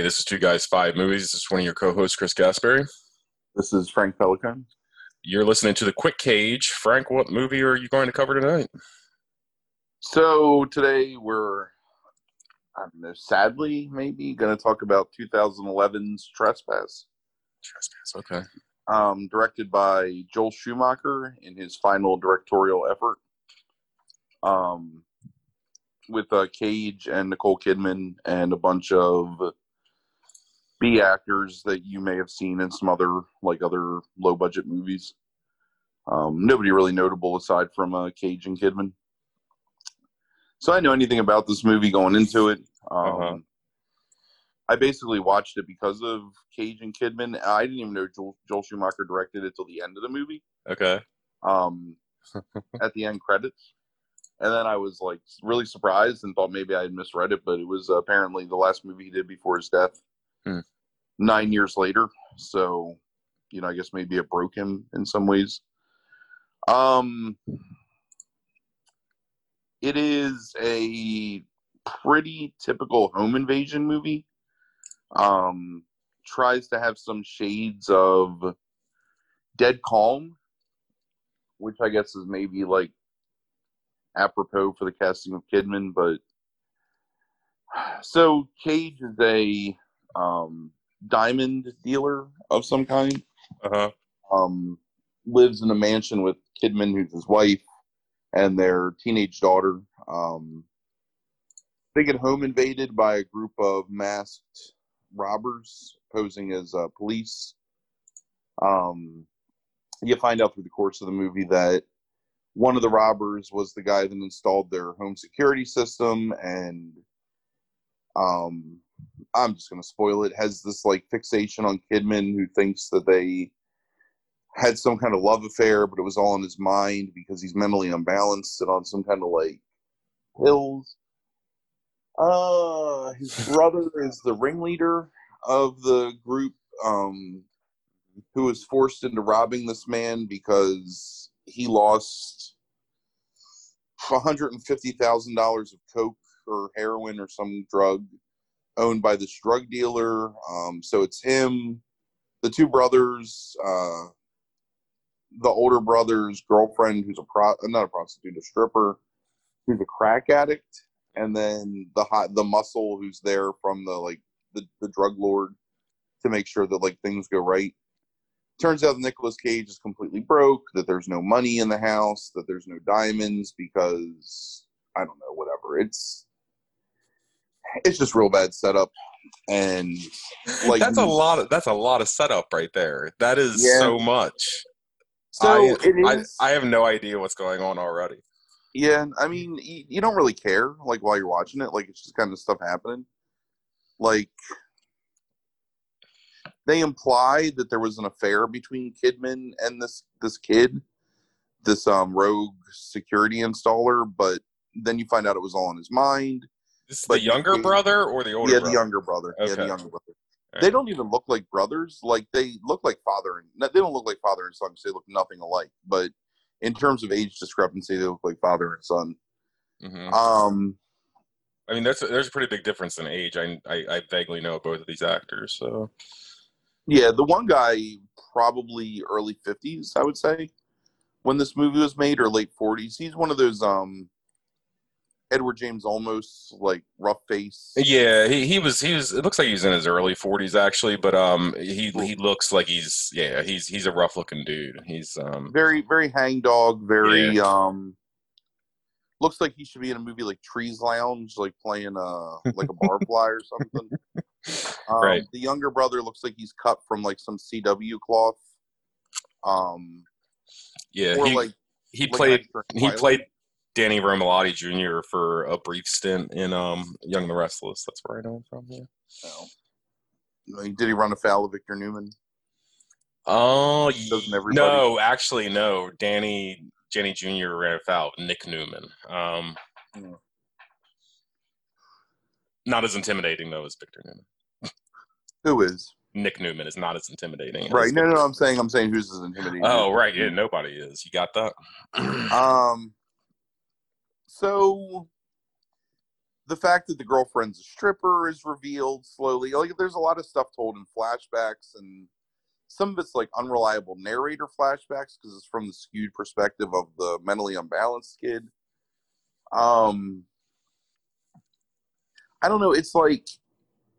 Everybody. This is Two Guys Five Movies. This is one of your co-hosts, Chris Gasperry. This is Frank Pelican. You're listening to the Quick Cage. Frank, what movie are you going to cover tonight? So today we're, I don't know, sadly maybe going to talk about 2011's Trespass, Trespass. Okay. um, directed by Joel Schumacher in his final directorial effort, um, with uh, Cage and Nicole Kidman and a bunch of B actors that you may have seen in some other like other low budget movies. Um, nobody really notable aside from uh, Cage and Kidman. So I know anything about this movie going into it. Um, Uh-huh. I basically watched it because of Cage and Kidman. I didn't even know Joel, Joel Schumacher directed it till the end of the movie. Okay. Um, at the end credits, and then I was like really surprised and thought maybe I had misread it, but it was apparently the last movie he did before his death. Hmm. Nine years later, so you know, I guess maybe it broke him in some ways. Um, it is a pretty typical home invasion movie. Um, tries to have some shades of Dead Calm, which I guess is maybe like apropos for the casting of Kidman, but so Cage is a um, diamond dealer of some kind Uh huh. um, lives in a mansion with Kidman, who's his wife, and their teenage daughter. Um, they get home invaded by a group of masked robbers posing as uh, police. Um, you find out through the course of the movie that one of the robbers was the guy that installed their home security system, and um, I'm just going to spoil it. Has this like fixation on Kidman, who thinks that they had some kind of love affair, but it was all in his mind because he's mentally unbalanced and on some kind of like pills. Uh, his brother is the ringleader of the group, um, who was forced into robbing this man because he lost $150,000 of coke or heroin or some drug owned by this drug dealer. Um, so it's him, the two brothers, uh, the older brother's girlfriend, who's a pro, not a prostitute, a stripper, who's a crack addict, and then the hot, the muscle who's there from the like the, the drug lord to make sure that like things go right. Turns out Nicolas Cage is completely broke. That there's no money in the house. That there's no diamonds because I don't know, whatever. It's it's just real bad setup, and like that's a lot of that's a lot of setup right there. That is Yeah. so much. So I, I. I have no idea what's going on already. Yeah, I mean, you, you don't really care like while you're watching it. Like it's just kind of stuff happening. Like they imply that there was an affair between Kidman and this this kid, this um rogue security installer, but then you find out it was all in his mind. This is But the younger he- brother or the older yeah, brother? the younger brother. Yeah, the younger brother. Alright. They don't even look like brothers. Like they look like father and they don't look like father and son. 'cause They look nothing alike. But in terms of age discrepancy, they look like father and son. Mhm. Um, I mean, there's a, there's a pretty big difference in age. I, I I vaguely know both of these actors, so Yeah, the one guy probably early fifties, I would say, when this movie was made, or late forties. He's one of those um Edward James Olmos like rough face. Yeah, he, he was he was. It looks like he's in his early forties actually, but um, he he looks like he's yeah he's he's a rough looking dude. He's um Very very hang-dog, very Yeah. um looks like he should be in a movie like Trees Lounge, like playing uh like a barfly or something. Um, Right. The younger brother looks like he's cut from like some CW cloth. Um yeah or he like he like played he played Danny Romalotti Jr. for a brief stint in um, Young the Restless. That's where I know him from. Yeah. No. Did he run afoul of Victor Newman? Oh, no, actually, no. Danny Danny Jr. ran afoul of Nick Newman. Um, Hmm. not as intimidating though as Victor Newman. Who is? Nick Newman is not as intimidating. as Right. No, no, no. I'm saying, I'm saying, who's as intimidating? Oh, right. Yeah, nobody is. You got that? Um. So, the fact that the girlfriend's a stripper is revealed slowly. Like, there's a lot of stuff told in flashbacks, and some of it's like unreliable narrator flashbacks because it's from the skewed perspective of the mentally unbalanced kid. Um. I don't know. It's like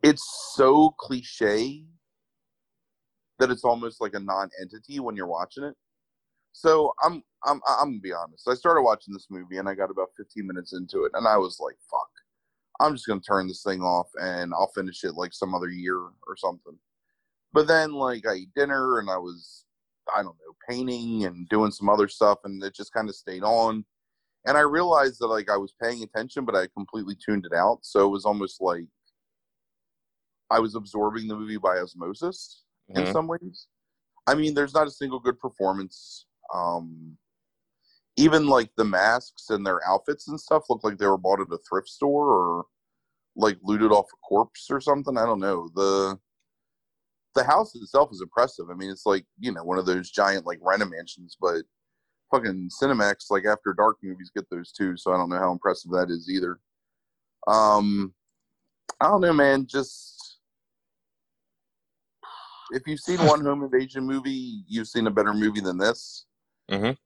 it's so cliche that it's almost like a non-entity when you're watching it. So I'm I'm I'm gonna be honest. I started watching this movie and I got about 15 minutes into it and I was like, "Fuck, I'm just gonna turn this thing off and I'll finish it like some other year or something." But then like I ate dinner and I was I don't know painting and doing some other stuff and it just kind of stayed on. And I realized that like I was paying attention, but I completely tuned it out. So it was almost like I was absorbing the movie by osmosis in Mhm. some ways. I mean, there's not a single good performance. Um, even like the masks and their outfits and stuff look like they were bought at a thrift store or like looted off a corpse or something. I don't know. The the house itself is impressive. I mean, it's like you know one of those giant like rent mansions, but fucking Cinemax like After Dark movies get those too. So I don't know how impressive that is either. Um, I don't know, man. Just if you've seen one home invasion movie, you've seen a better movie than this. Mhm.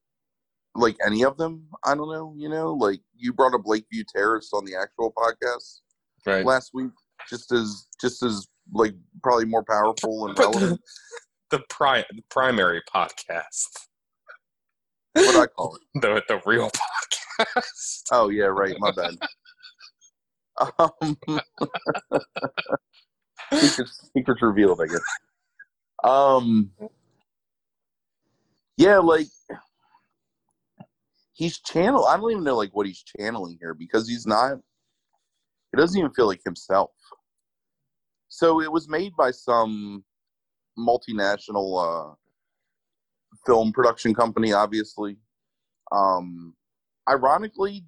Like any of them, I don't know. You know, like you brought up Lakeview Terrace on the actual podcast Right. last week, just as just as like probably more powerful and the, relevant. the, pri- the primary podcast, what I call it. the the real podcast. Oh yeah, right. My bad. Um, secrets, secrets revealed, I guess. Um, yeah, like he's channel. I don't even know like what he's channeling here because he's not. It doesn't even feel like himself. So it was made by some multinational uh, film production company, obviously. Um, ironically,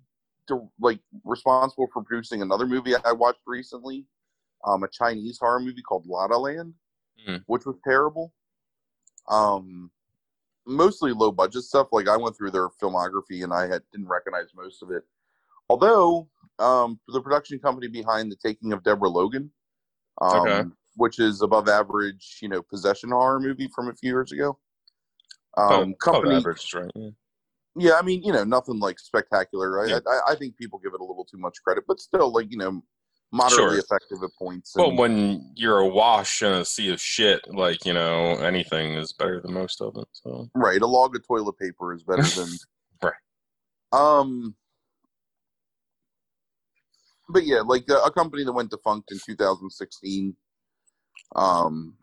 to, like responsible for producing another movie I watched recently, um, a Chinese horror movie called La La Land, Mhm. which was terrible. Um, mostly low budget stuff. Like I went through their filmography and I had didn't recognize most of it. Although um, the production company behind the Taking of Deborah Logan, um, Okay. which is above average, you know, possession horror movie from a few years ago. Um, Oh, company, average, right? Yeah. yeah, I mean, you know, nothing like spectacular. I, Yeah. I, I think people give it a little too much credit, but still, like you know, moderately Sure. effective at points. Well, when you're awash in a sea of shit, like you know, anything is better than most of it. So right, a log of toilet paper is better than Right. Um, but yeah, like a, a company that went defunct in 2016. Um,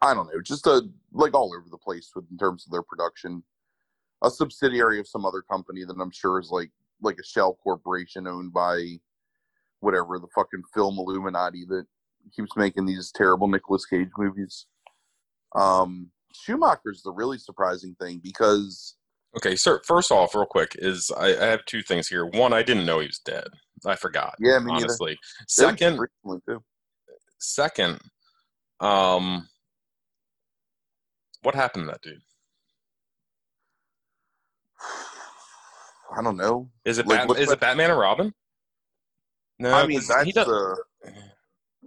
I don't know, just a like all over the place with in terms of their production. A subsidiary of some other company that I'm sure is like like a shell corporation owned by whatever the fucking film Illuminati that keeps making these terrible Nicolas Cage movies. Um, Schumacher's the really surprising thing because okay, sir. First off, real quick, is I, I have two things here. One, I didn't know he was dead. I forgot. yeah, me honestly. Second, second, um, what happened to that dude? I don't know. Is it Like, Bat- is it Batman and Robin? No, I mean that's the.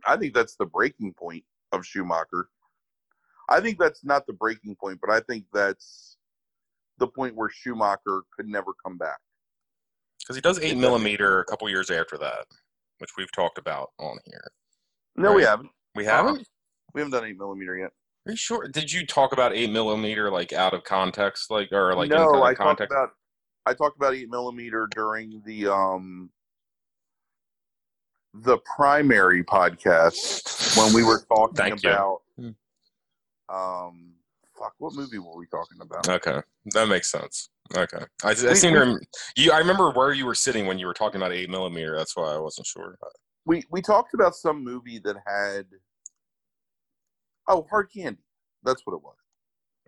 I think that's the breaking point of Schumacher. I think that's not the breaking point, but I think that's the point where Schumacher could never come back. Because he does eight millimeter a couple years after that, which we've talked about on here. No, we haven't. We haven't. We haven't done eight millimeter yet. Are you sure? Did you talk about eight millimeter like out of context, like or like no, I of talked about I talked about eight millimeter during the um the primary podcast when we were talking Thank you. about Hmm. um fuck, what movie were we talking about? Okay, that makes sense. Okay, I, I We- seem to rem- you. I remember where you were sitting when you were talking about eight millimeter. That's why I wasn't sure. We we talked about some movie that had oh hard candy. That's what it was.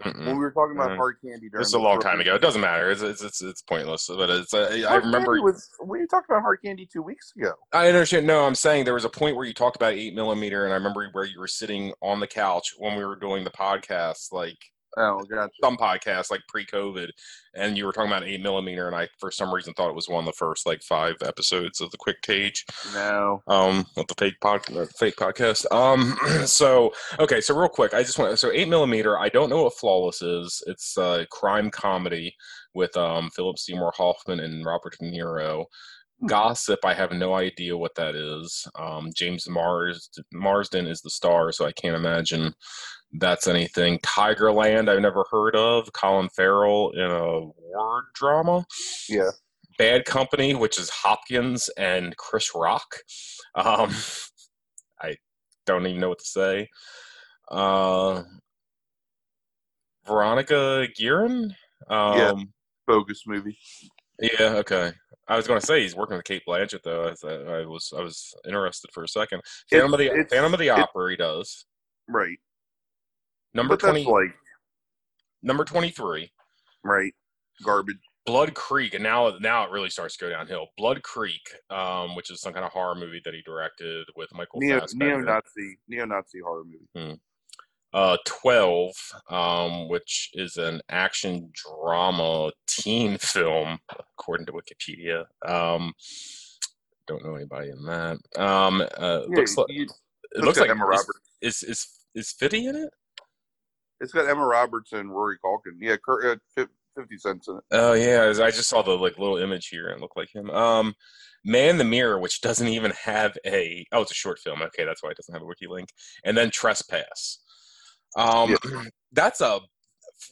Mm-mm. When we were talking about Mm. hard candy during It's a long time ago. It doesn't matter. It's it's it's, it's pointless. But it's uh, I remember. Was we talked about hard candy two weeks ago. I understand. No, I'm saying there was a point where you talked about eight millimeter, and I remember where you were sitting on the couch when we were doing the podcast, like Oh, gotcha. some podcasts, like pre-COVID, and you were talking about eight millimeter, and I for some reason thought it was one of the first like five episodes of the Quick Cage. No. um with the fake pod uh, fake podcast um so okay so real quick i just want to so eight millimeter i don't know what flawless is it's a crime comedy with um philip seymour hoffman and robert de niro Hmm. gossip i have no idea what that is um james mars marsden is the star so i can't imagine that's anything tigerland i've never heard of colin farrell in a war drama Yeah. Bad Company, which is Hopkins and Chris Rock. Um, I don't even know what to say. Uh, Veronica Guerin. Um, Yeah. Bogus movie. yeah. Okay. I was going to say he's working with Cate Blanchett though. I, I was I was interested for a second. Phantom of the It's- it's- Phantom of the Opera. He does Right. Number but that's twenty. like number twenty three. right. Garbage. Blood Creek, and now now it really starts to go downhill. Blood Creek, um, which is some kind of horror movie that he directed with Michael Neo Fassbender. neo Nazi neo Nazi horror movie. uh, 12, um, which is an action drama teen film, according to Wikipedia. Um, don't know anybody in that. Um, uh, Yeah, looks like it looks like Emma is, Roberts. is is is Fitty in it? It's got Emma Roberts and Rory Culkin. Yeah, Kurt, uh, fifty cents in it. Oh yeah, I just saw the like little image here and it looked like him. Um, Man in the Mirror, which doesn't even have a oh, it's a short film. Okay, that's why it doesn't have a wiki link. And then Trespass. Um, that's a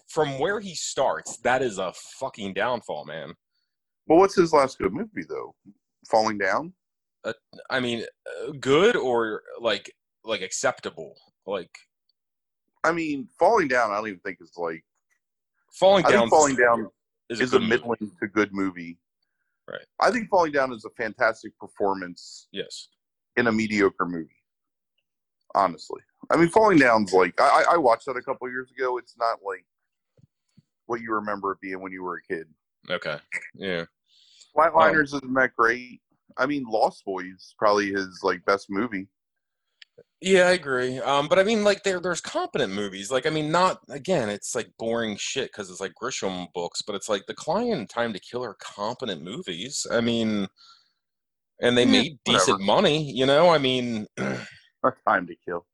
from where he starts. That is a fucking downfall, man. Well, what's his last good movie though? Falling Down. I mean, uh, good or like like acceptable. Like I mean, Falling Down. I don't even think is like. falling I down. think Falling Down is, is a movie. middling to good movie. Right. I think Falling Down is a fantastic performance Yes. in a mediocre movie. Honestly, I mean, Falling Down's like I, I I watched that a couple years ago. It's not like what you remember it being when you were a kid. Okay. Yeah. Flatliners um, isn't that great. I mean, Lost Boys probably his like best movie. Yeah, I agree. Um, but I mean, like there, there's competent movies. Like, I mean, not again. It's like boring shit because it's like Grisham books, but it's like The Client Time to Kill are competent movies. I mean, and they Yeah, made decent money. You know, I mean, Time to Kill.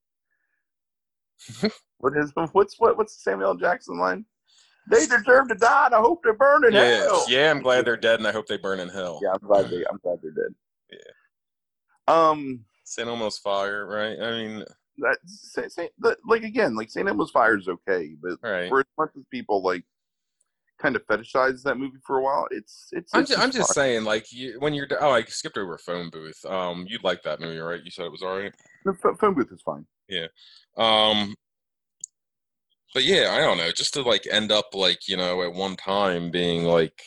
what is what's what what's Samuel Jackson line? They deserve to die, and I hope they burn in yeah, hell. yeah. I'm glad they're dead, and I hope they burn in hell. Yeah, I'm glad they I'm glad they're dead. Yeah. Um, St. Elmo's Fire, right? I mean, that say, say, the, like again, like Saint Elmo's Fire is okay, but right. for as much as people like kind of fetishize that movie for a while, it's it's. I'm it's just, I'm just saying, like, you, when you're, oh, I skipped over Phone Booth. Um, you'd like that movie, right? You said it was all right. the ph- phone booth is fine. Yeah. Um, but yeah, I don't know. Just to like end up like you know at one time being like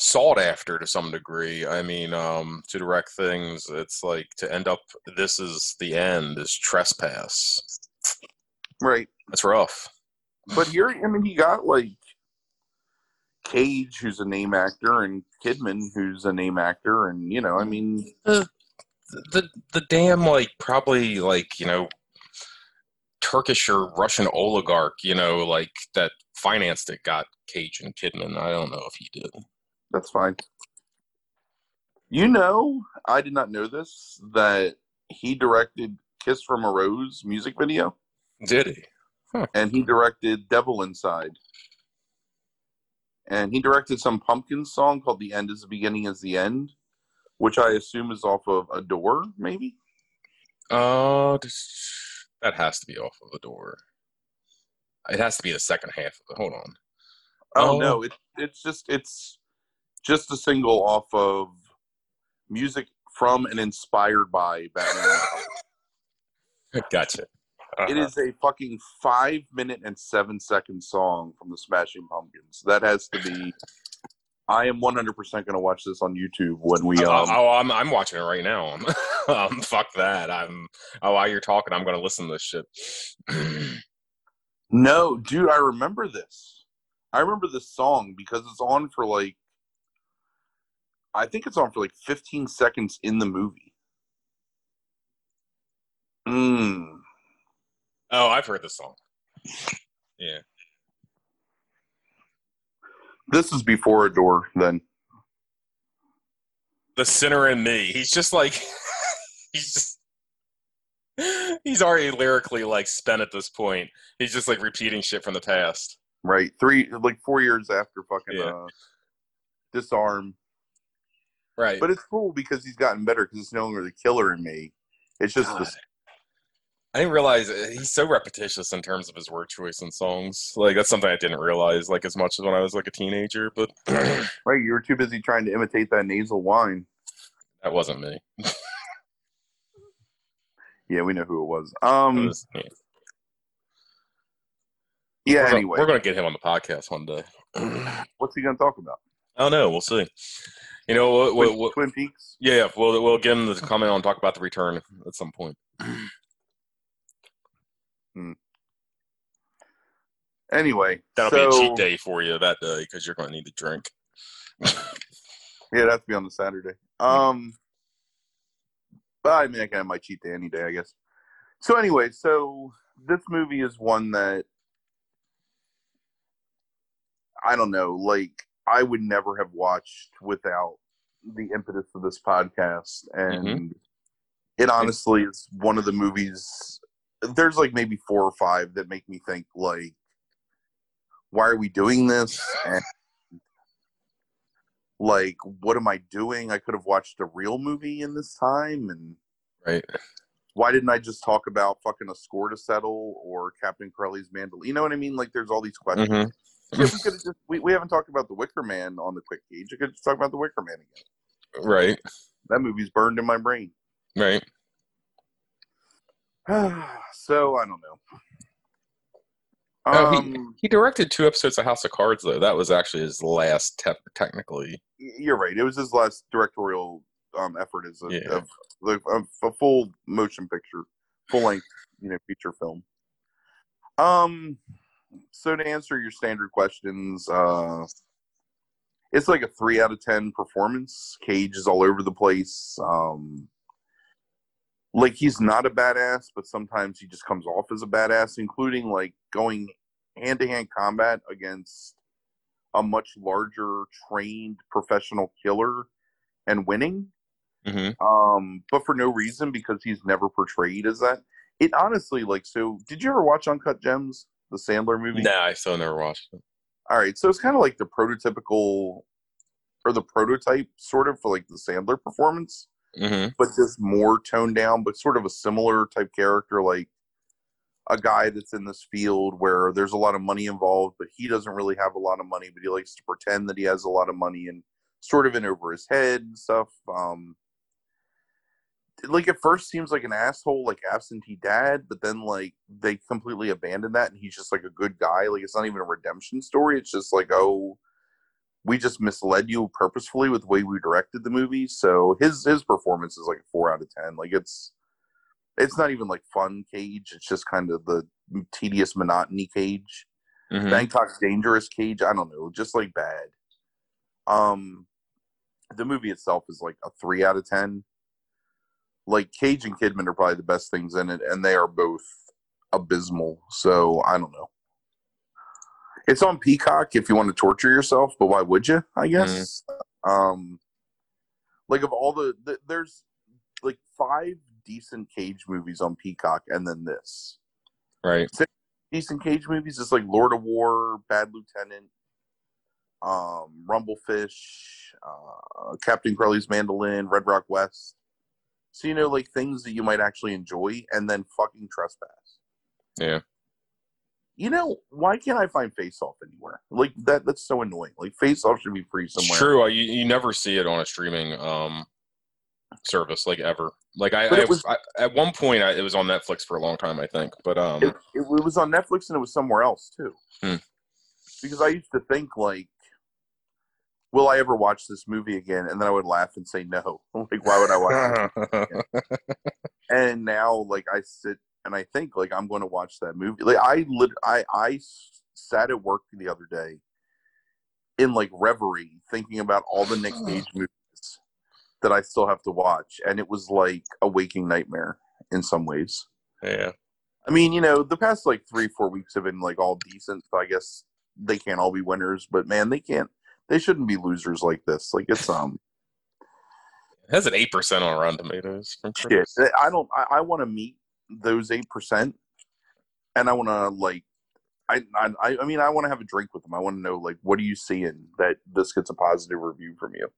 sought after to some degree. I mean, um, to direct things, it's like to end up. This is the end. Is trespass. Right, That's rough. but here, I mean, you got like Cage, who's a name actor, and Kidman, who's a name actor, and you know, I mean, the the the damn like probably like you know Turkish or Russian oligarch, you know, like that financed it got Cage and Kidman. I don't know if he did. That's fine. You know, I did not know this that he directed "Kiss from a Rose" music video, Did he? and he directed "Devil Inside," and he directed some Pumpkins song called "The End Is the Beginning Is the End," which I assume is off of Adore, maybe. Uh, this- that has to be off of "Adore. It has to be the second half. Hold on. Oh, Oh. no, it, it's just it's just a single off of music from and inspired by Batman. Gotcha. It Uh-huh. is a fucking five minute and seven second song from the Smashing Pumpkins. That has to be. I am 100% going to watch this on YouTube when we. Oh, Um, oh, I'm I'm watching it right now. um, fuck that. I'm. Oh, while you're talking, I'm gonna listen to this shit. No, dude, I remember this. I remember this song because it's on for like. I think it's on for like 15 seconds in the movie. Mm. oh, I've heard this song. Yeah. This is before Adore, then. the sinner in me. He's just like he's just he's already lyrically like spent at this point. He's just like repeating shit from the past. Right. Three, like four years after fucking Yeah. uh, Disarm. Right. But it's cool because he's gotten better because it's no longer the killer in me. It's just God. this. I didn't realize uh, he's so repetitious in terms of his word choice in songs. Like that's something I didn't realize like as much as when I was like a teenager, but Right. You were too busy trying to imitate that nasal whine. That wasn't me. Yeah, we know who it was. It Um. was- yeah. Yeah. we're, gonna, Anyway, we're gonna get him on the podcast one day. what's he gonna talk about? I don't know. We'll see. You know what? what, Twin, Peaks. yeah, yeah, we'll we'll get him to come in and talk about the return at some point. Anyway, That'll so, be a cheat day for you that day because you're going to need to drink. Yeah, that'd be on the Saturday. Um, but I mean, I can have my cheat day any day, I guess. So anyway, so this movie is one that I don't know, like I would never have watched without the impetus of this podcast, and it honestly is one of the movies. There's like maybe four or five that make me think like, why are we doing this? And like what am i doing i could have watched a real movie in this time and Right. why didn't i just talk about fucking a score to settle or captain corelli's mandolin you know what i mean like there's all these questions Mhm. we just we, we haven't talked about the wicker man on the quick cage i could just talk about the wicker man again Right. that movie's burned in my brain Right. so i don't know Oh, he- um, He directed two episodes of House of Cards, though. That was actually his last, te- technically. you're right it was his last directorial um, effort as a, Yeah. of, of, of a full motion picture full length you know feature film um so to answer your standard questions uh it's like a three out of ten performance. Cage is all over the place. Um like he's not a badass but sometimes he just comes off as a badass including like going hand-to-hand combat against a much larger trained professional killer and winning. Hmm um but for no reason because he's never portrayed as that. It honestly like so did you ever watch uncut gems the sandler movie Nah, I still never watched it. all right so it's kind of like the prototypical or the prototype sort of for like the sandler performance hmm but just more toned down but sort of a similar type character like a guy that's in this field where there's a lot of money involved but he doesn't really have a lot of money but he likes to pretend that he has a lot of money and sort of in over his head and stuff um like at first seems like an asshole like absentee dad but then like they completely abandon that and he's just like a good guy. Like it's not even a redemption story. It's just like oh we just misled you purposefully with the way we directed the movie. So his his performance is like a four out of ten. Like it's it's not even like fun cage. It's just kind of the tedious monotony cage. Hmm Bangkok's dangerous cage. I don't know, just like bad. Um, the movie itself is like a three out of ten. Like Cage and Kidman are probably the best things in it, and they are both abysmal. So I don't know. It's on Peacock if you want to torture yourself, but why would you? I guess. Um, like of all the, the there's like five decent Cage movies on Peacock, and then this Right. decent cage movies is like Lord of War, Bad Lieutenant, um, Rumblefish, uh, Captain Corelli's Mandolin, Red Rock West. So you know, like things that you might actually enjoy, and then fucking Trespass. Yeah. You know, why can't I find Face Off anywhere? Like that that's so annoying. Like Face Off should be free It's somewhere. true. You, you never see it on a streaming um service like ever. Like I, I, was- I at one point I, it was on Netflix for a long time, I think. But um, It, it was on Netflix and it was somewhere else too. Hmm. Because I used to think like, will I ever watch this movie again? And then I would laugh and say no. like, why would I watch? it? and now, like, I sit and I think like I'm going to watch that movie. Like, I lit, I, I sat at work the other day in like reverie, thinking about all the Nick Cage movies that I still have to watch, and it was like a waking nightmare in some ways. yeah, I mean, you know, the past like three, four weeks have been like all decent. So I guess they can't all be winners, but man, they can't. They shouldn't be losers like this. Like it's um it has an eight percent on Rotten Tomatoes. Critics. I don't. I, I want to meet those eight percent, and I want to like. I, I I mean I want to have a drink with them. I want to know like what are you seeing that this gets a positive review from you.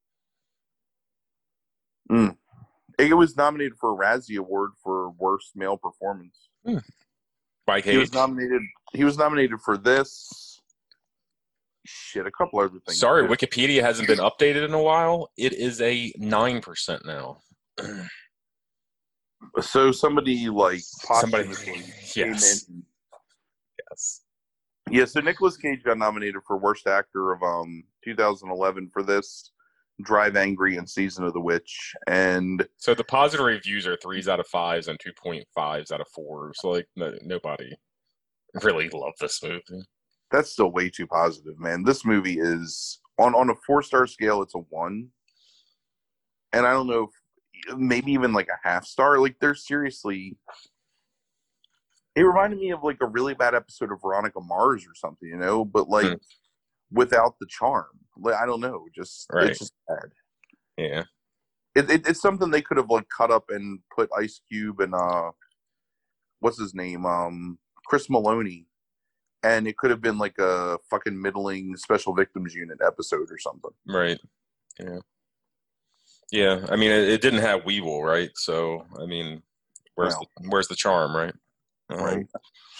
Mm. It was nominated for a Razzie Award for worst male performance. Mike He was nominated. He was nominated for this. Shit, a couple other things. Sorry, too. Wikipedia hasn't been updated in a while. It is a nine percent now. So somebody like Somebody, came yes, in. yes. Yeah, so Nicolas Cage got nominated for worst actor of um 2011 for this Drive Angry and Season of the Witch, and So the positive reviews are threes out of fives and two point fives out of fours. So like no, nobody really loved this movie. That's still way too positive, man. This movie is on on a four star scale, it's a one, and I don't know if maybe even like a half star. Like they're seriously. It reminded me of like a really bad episode of Veronica Mars or something, you know, but like Hmm. without the charm. Like I don't know, just Right. it's just bad. Yeah, It, it, it's something they could have like cut up and put Ice Cube and uh, what's his name, um, Chris Meloni, and it could have been like a fucking middling Special Victims Unit episode or something. right. Yeah, yeah. I mean, it, it didn't have Weevil, right? So I mean, where's No. the, where's the charm, right? Um, Right.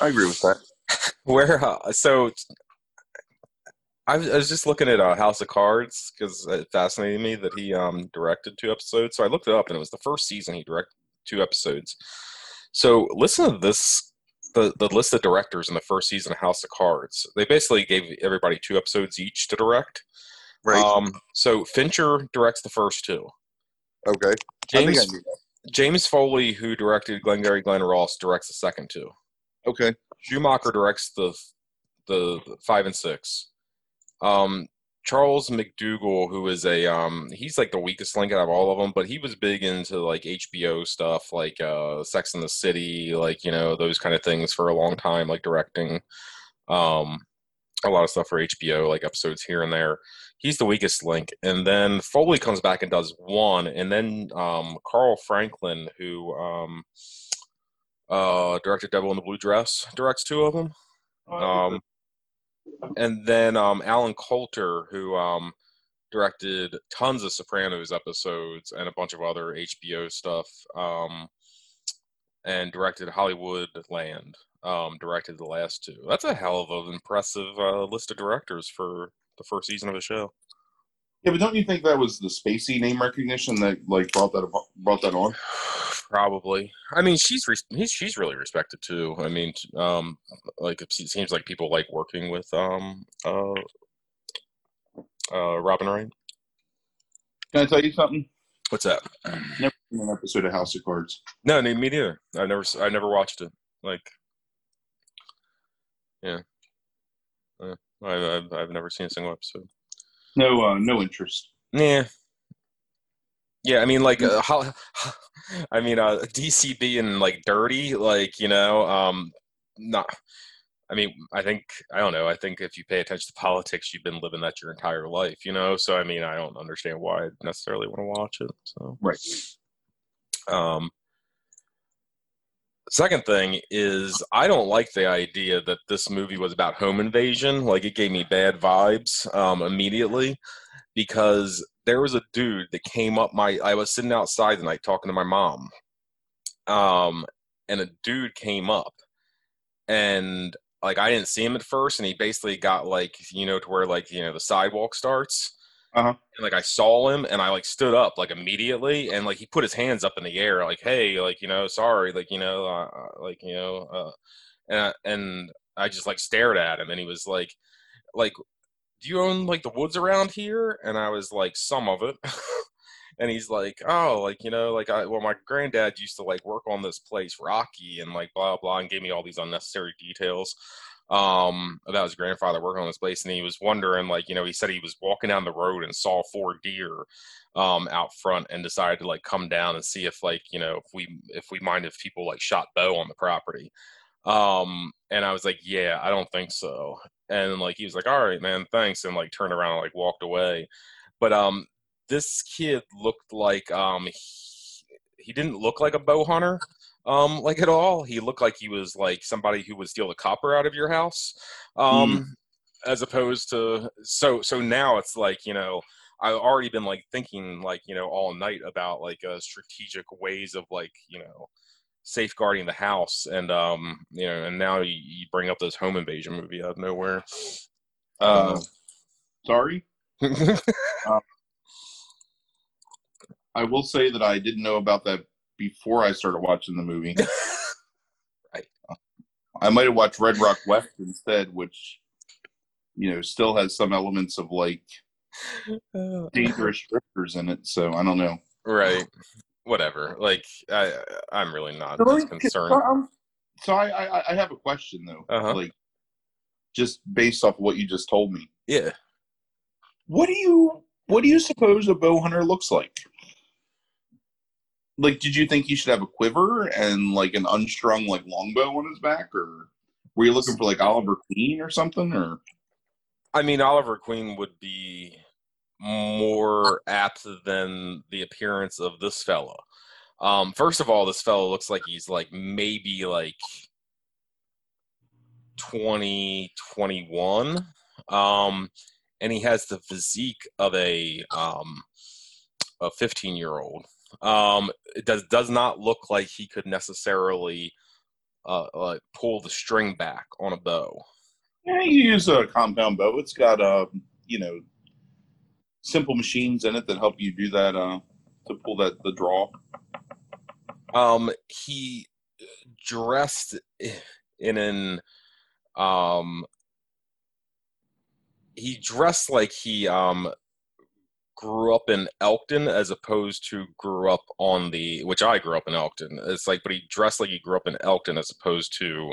I agree with that. Where uh, so I was, I was just looking at uh, House of Cards because it fascinated me that he um, directed two episodes. So I looked it up, and it was the first season he directed two episodes. So listen to this: the the list of directors in the first season of House of Cards. They basically gave everybody two episodes each to direct. Right. Um, so Fincher directs the first two. okay. I I James. James Foley, who directed Glengarry Glen Ross, directs the second two. Okay. Schumacher directs the the, the five and six. Um, Charles McDougall, who is a um, he's like the weakest link out of all of them, but he was big into like HBO stuff, like uh, Sex in the City, like you know those kind of things for a long time, like directing um, a lot of stuff for HBO, like episodes here and there. He's the weakest link, and then Foley comes back and does one, and then um, Carl Franklin, who um, uh, directed Devil in the Blue Dress, directs two of them. Um, and then um, Allen Coulter, who um, directed tons of Sopranos episodes and a bunch of other HBO stuff, um, and directed Hollywood Land. Um, directed the last two. That's a hell of an impressive uh, list of directors for the first season of a show. yeah, but don't you think that was the Spacey name recognition that like brought that brought that on? Probably. I mean, she's he's, she's really respected too. I mean, um, like it seems like people like working with um uh uh Robin Wright. Can I tell you something? What's that? Never seen an episode of House of Cards. No, me me neither. I never I never watched it. Like, yeah, uh, I, I've I've never seen a single episode. No, uh, no interest. Yeah. Yeah, I mean, like, uh, how, I mean, uh, DC being like dirty, like you know, um, not. I mean, I think I don't know. I think if you pay attention to politics, you've been living that your entire life, you know. So I mean, I don't understand why I necessarily want to watch it. So Right. Um, second thing is I don't like the idea that this movie was about home invasion. Like it gave me bad vibes um, immediately because there was a dude that came up my. I was sitting outside the night talking to my mom, um, and a dude came up, and like I didn't see him at first, and he basically got like you know to where like you know the sidewalk starts. Uh-huh. And like I saw him, and I like stood up like immediately, and like he put his hands up in the air, like, "Hey, like you know, sorry, like you know, uh, uh, like you know," uh, and I, and I just like stared at him, and he was like, like, "Do you own like the woods around here?" And I was like, "Some of it." and he's like, "Oh, like you know, like I well, my granddad used to like work on this place, Rocky, and like blah blah," and gave me all these unnecessary details um about his grandfather working on this place and he was wondering like you know he said he was walking down the road and saw four deer um out front and decided to like come down and see if like you know if we if we mind if people like shot bow on the property um and i was like yeah i don't think so. And like he was like all right man thanks and like turned around and like walked away. But um this kid looked like um he, he didn't look like a bow hunter um like at all. He looked like he was like somebody who would steal the copper out of your house um as opposed to so so now it's like you know i've already been like thinking like you know all night about like uh, strategic ways of like you know safeguarding the house and um you know and now you, you bring up this home invasion movie out of nowhere Uh, sorry. I will say that I didn't know about that before I started watching the movie. Right. I might have watched Red Rock West instead, which you know still has some elements of like dangerous drifters in it. So I don't know. right whatever like i i'm really not So, as concerned um, so I, I I have a question though. Uh-huh. Like just based off what you just told me. yeah What do you what do you suppose a bow hunter looks like? Like, did you think he should have a quiver and like an unstrung like longbow on his back, or were you looking for like Oliver Queen or something? Or I mean, Oliver Queen would be more apt than the appearance of this fella. Um, first of all, this fella looks like he's like maybe like 20, 21. Um, and he has the physique of a um, a 15 year old. Um, it does does not look like he could necessarily uh, pull the string back on a bow. yeah, you use a compound bow. It's got uh, you know, simple machines in it that help you do that uh to pull that the draw. um he dressed in an um he dressed like he um grew up in Elkton as opposed to grew up on the which I grew up in Elkton. It's like but he dressed like he grew up in Elkton as opposed to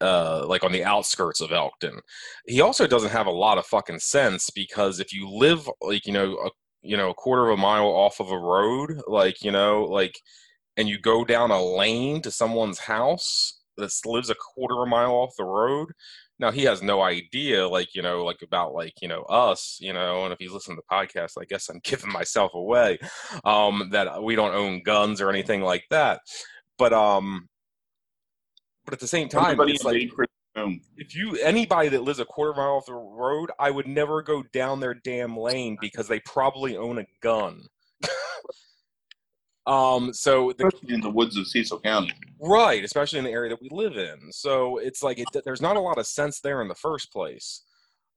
uh like on the outskirts of Elkton. He also doesn't have a lot of fucking sense because if you live like you know a you know a quarter of a mile off of a road like you know like and you go down a lane to someone's house that lives a quarter of a mile off the road now he has no idea like you know like about like you know us you know and if he's listening to the podcast i guess i'm giving myself away um that we don't own guns or anything like that but um but at the same time Everybody it's like if you anybody that lives a quarter mile off the road, I would never go down their damn lane because they probably own a gun. um, so the in the woods of Cecil County. right, especially in the area that we live in. So it's like it, there's not a lot of sense there in the first place.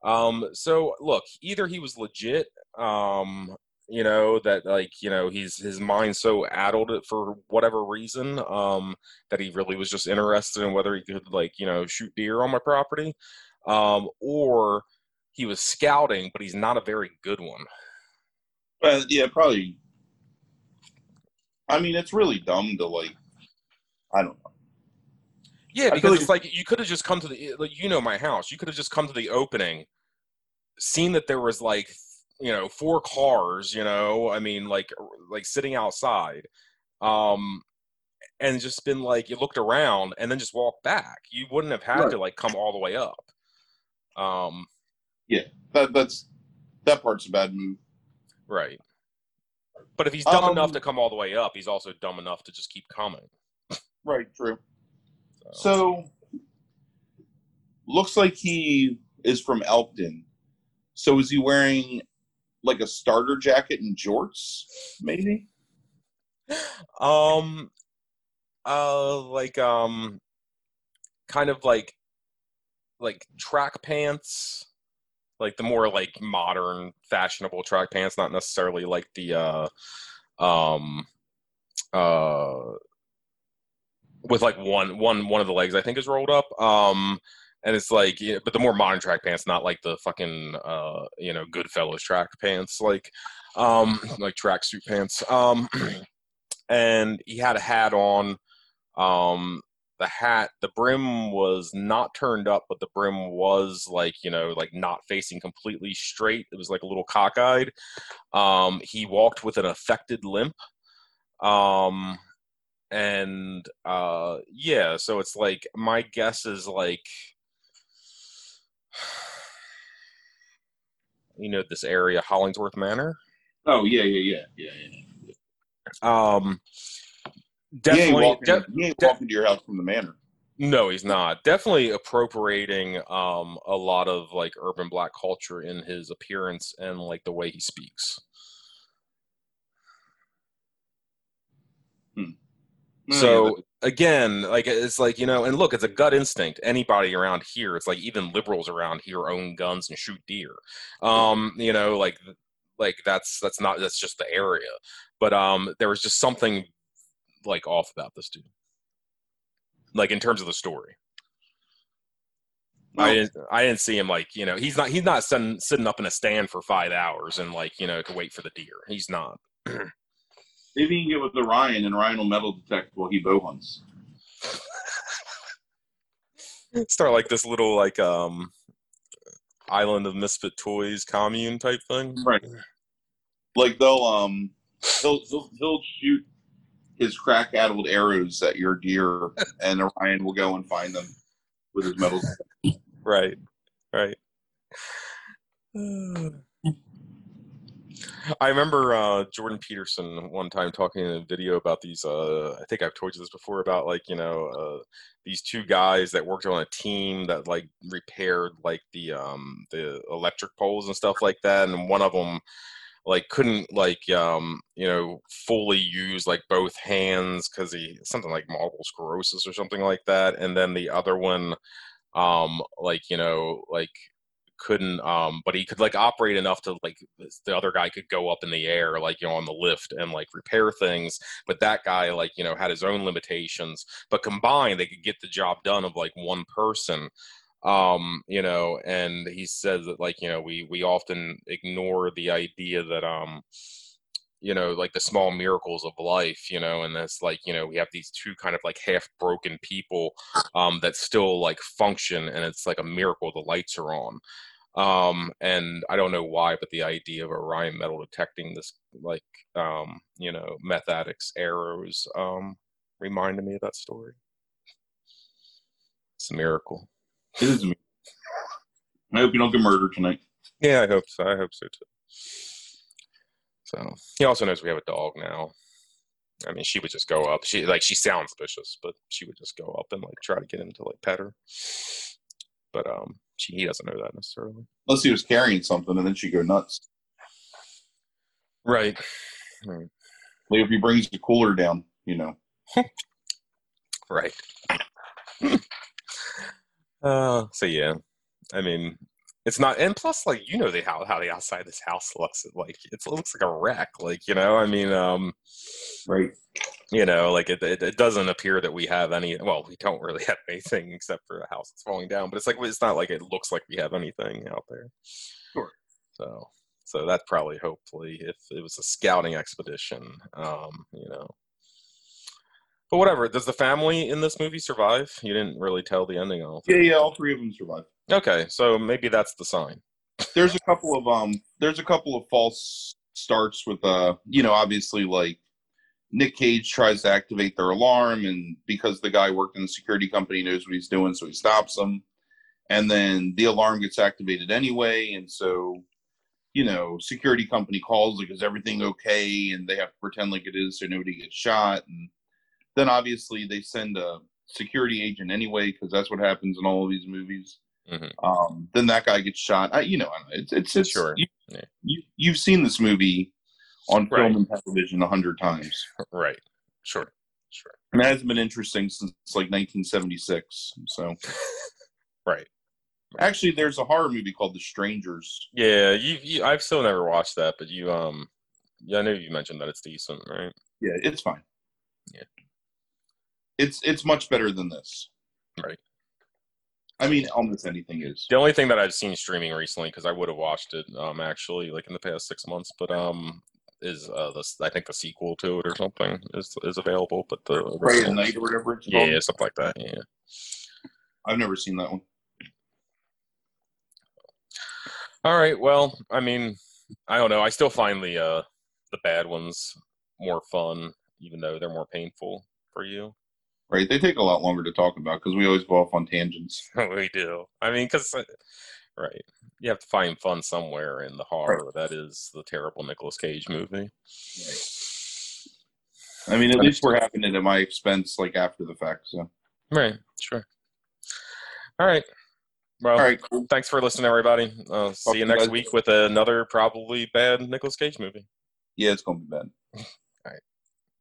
Um, so look, either he was legit, um, you know, that like you know he's his mind so addled for whatever reason, um, that he really was just interested in whether he could like you know shoot deer on my property, um, or he was scouting, but he's not a very good one. But yeah, probably. I mean, it's really dumb to like. I don't know. Yeah, because like it's like you could have just come to the like you know my house. You could have just come to the opening, seen that there was like you know four cars. You know, I mean like like sitting outside, um, and just been like you looked around and then just walked back. You wouldn't have had Right. to like come all the way up. Um, That that's that part's a bad move. right. But if he's dumb Um, enough to come all the way up, he's also dumb enough to just keep coming. Right. True. So, So looks like he is from Elkton. So is he wearing like a starter jacket and jorts? Maybe. um uh like um kind of like like track pants like the more like modern fashionable track pants, not necessarily like the uh um uh with like one one one of the legs I think is rolled up. Um and it's like but the more modern track pants, not like the fucking uh you know Goodfellas track pants, like um like tracksuit pants. Um and he had a hat on. Um the hat the brim was not turned up but the brim was like you know like not facing completely straight it was like a little cockeyed um he walked with an affected limp um and uh yeah so it's like my guess is like you know this area hollingsworth manor Oh yeah, yeah, yeah, yeah, yeah. um he ain't definitely walking, de- he ain't de- walking to your house from the manor. No, he's not. Definitely appropriating um a lot of like urban black culture in his appearance and like the way he speaks. Hmm. So again, like it's like, you know, and look, it's a gut instinct. Anybody around here, it's like even liberals around here own guns and shoot deer. Um, you know, like like that's that's not that's just the area. But um there was just something like off about this dude. Like in terms of the story. I didn't. I didn't see him like you know. He's not. He's not sitting sitting up in a stand for five hours and like you know to wait for the deer. He's not. maybe you can get with the Ryan, and Orion will metal detect while he bow hunts. Start like this little like um island of misfit toys commune type thing. Right. Like they'll um he'll he'll, he'll shoot his crack addled arrows at your deer, and Orion will go and find them with his metal. Right. Right. I remember uh, Jordan Peterson one time talking in a video about these. Uh, I think I've told you this before about like you know uh, these two guys that worked on a team that like repaired like the um, the electric poles and stuff like that, and one of them like couldn't like um you know fully use like both hands because he something like multiple sclerosis or something like that and then the other one um like you know like couldn't um but he could like operate enough to like the other guy could go up in the air like you know on the lift and like repair things but that guy like you know had his own limitations but combined they could get the job done of like one person um you know and he says that like you know we we often ignore the idea that um you know like the small miracles of life you know and that's like you know we have these two kind of like half broken people um that still like function and it's like a miracle the lights are on um and i don't know why but the idea of orion metal detecting this like um you know meth addicts arrows um reminded me of that story it's a miracle It is me. I hope you don't get murdered tonight. Yeah, I hope so. I hope so too. So he also knows we have a dog now. I mean, she would just go up. She like she sounds vicious, but she would just go up and like try to get him to like pet her. But um, she, he doesn't know that necessarily. Unless he was carrying something, and then she'd go nuts. Right. Right. Like if he brings the cooler down, you know. Right. uh. So yeah, I mean, it's not. And plus, like you know, the how how the outside of this house looks. Like it looks like a wreck. Like you know, I mean, um. Right. you know like it, it, it doesn't appear that we have any well we don't really have anything except for a house that's falling down but it's like it's not like it looks like we have anything out there Sure. so so that probably hopefully if it was a scouting expedition um you know but whatever does the family in this movie survive you didn't really tell the ending All Yeah, yeah. All three of them survived. Okay so maybe that's the sign There's a couple of um. There's a couple of false starts with uh. You know, obviously like. Nick Cage tries to activate their alarm, and because the guy worked in the security company knows what he's doing, so he stops them. And then the alarm gets activated anyway, and so, you know, security company calls like, "Is everything okay?" And they have to pretend like it is, so nobody gets shot. And then obviously they send a security agent anyway, because that's what happens in all of these movies. Mhm. Um, then that guy gets shot. I, you know, I don't know. it's it's, it's Sure. You, Yeah. you you've seen this movie on Right. film and television a hundred times. right sure sure And it hasn't been interesting since like 1976. So right Actually, there's a horror movie called The Strangers. Yeah, you, you. I've still never watched that, but you. Um, yeah, I know you mentioned that it's decent, right? Yeah, it's fine. Yeah. It's it's much better than this. Right. I mean, almost anything is. The only thing that I've seen streaming recently, because I would have watched it, um, actually, like in the past six months, but um, is uh, this I think the sequel to it or something is is available, but the at Night or whatever it's called. yeah, something like that. Yeah. I've never seen that one. All right. Well, I mean, I don't know. I still find the uh the bad ones more fun, even though they're more painful for you. Right? They take a lot longer to talk about because we always go off on tangents. we do. I mean, because right, you have to find fun somewhere in the horror that is the terrible Nicolas Cage movie. I mean, at least we're having it at my expense, like after the fact. So, Right. Sure. All right. Well, all right, cool. thanks for listening, everybody. Uh, see Talk you to you next week with another probably bad Nicolas Cage movie. Yeah, it's gonna be bad.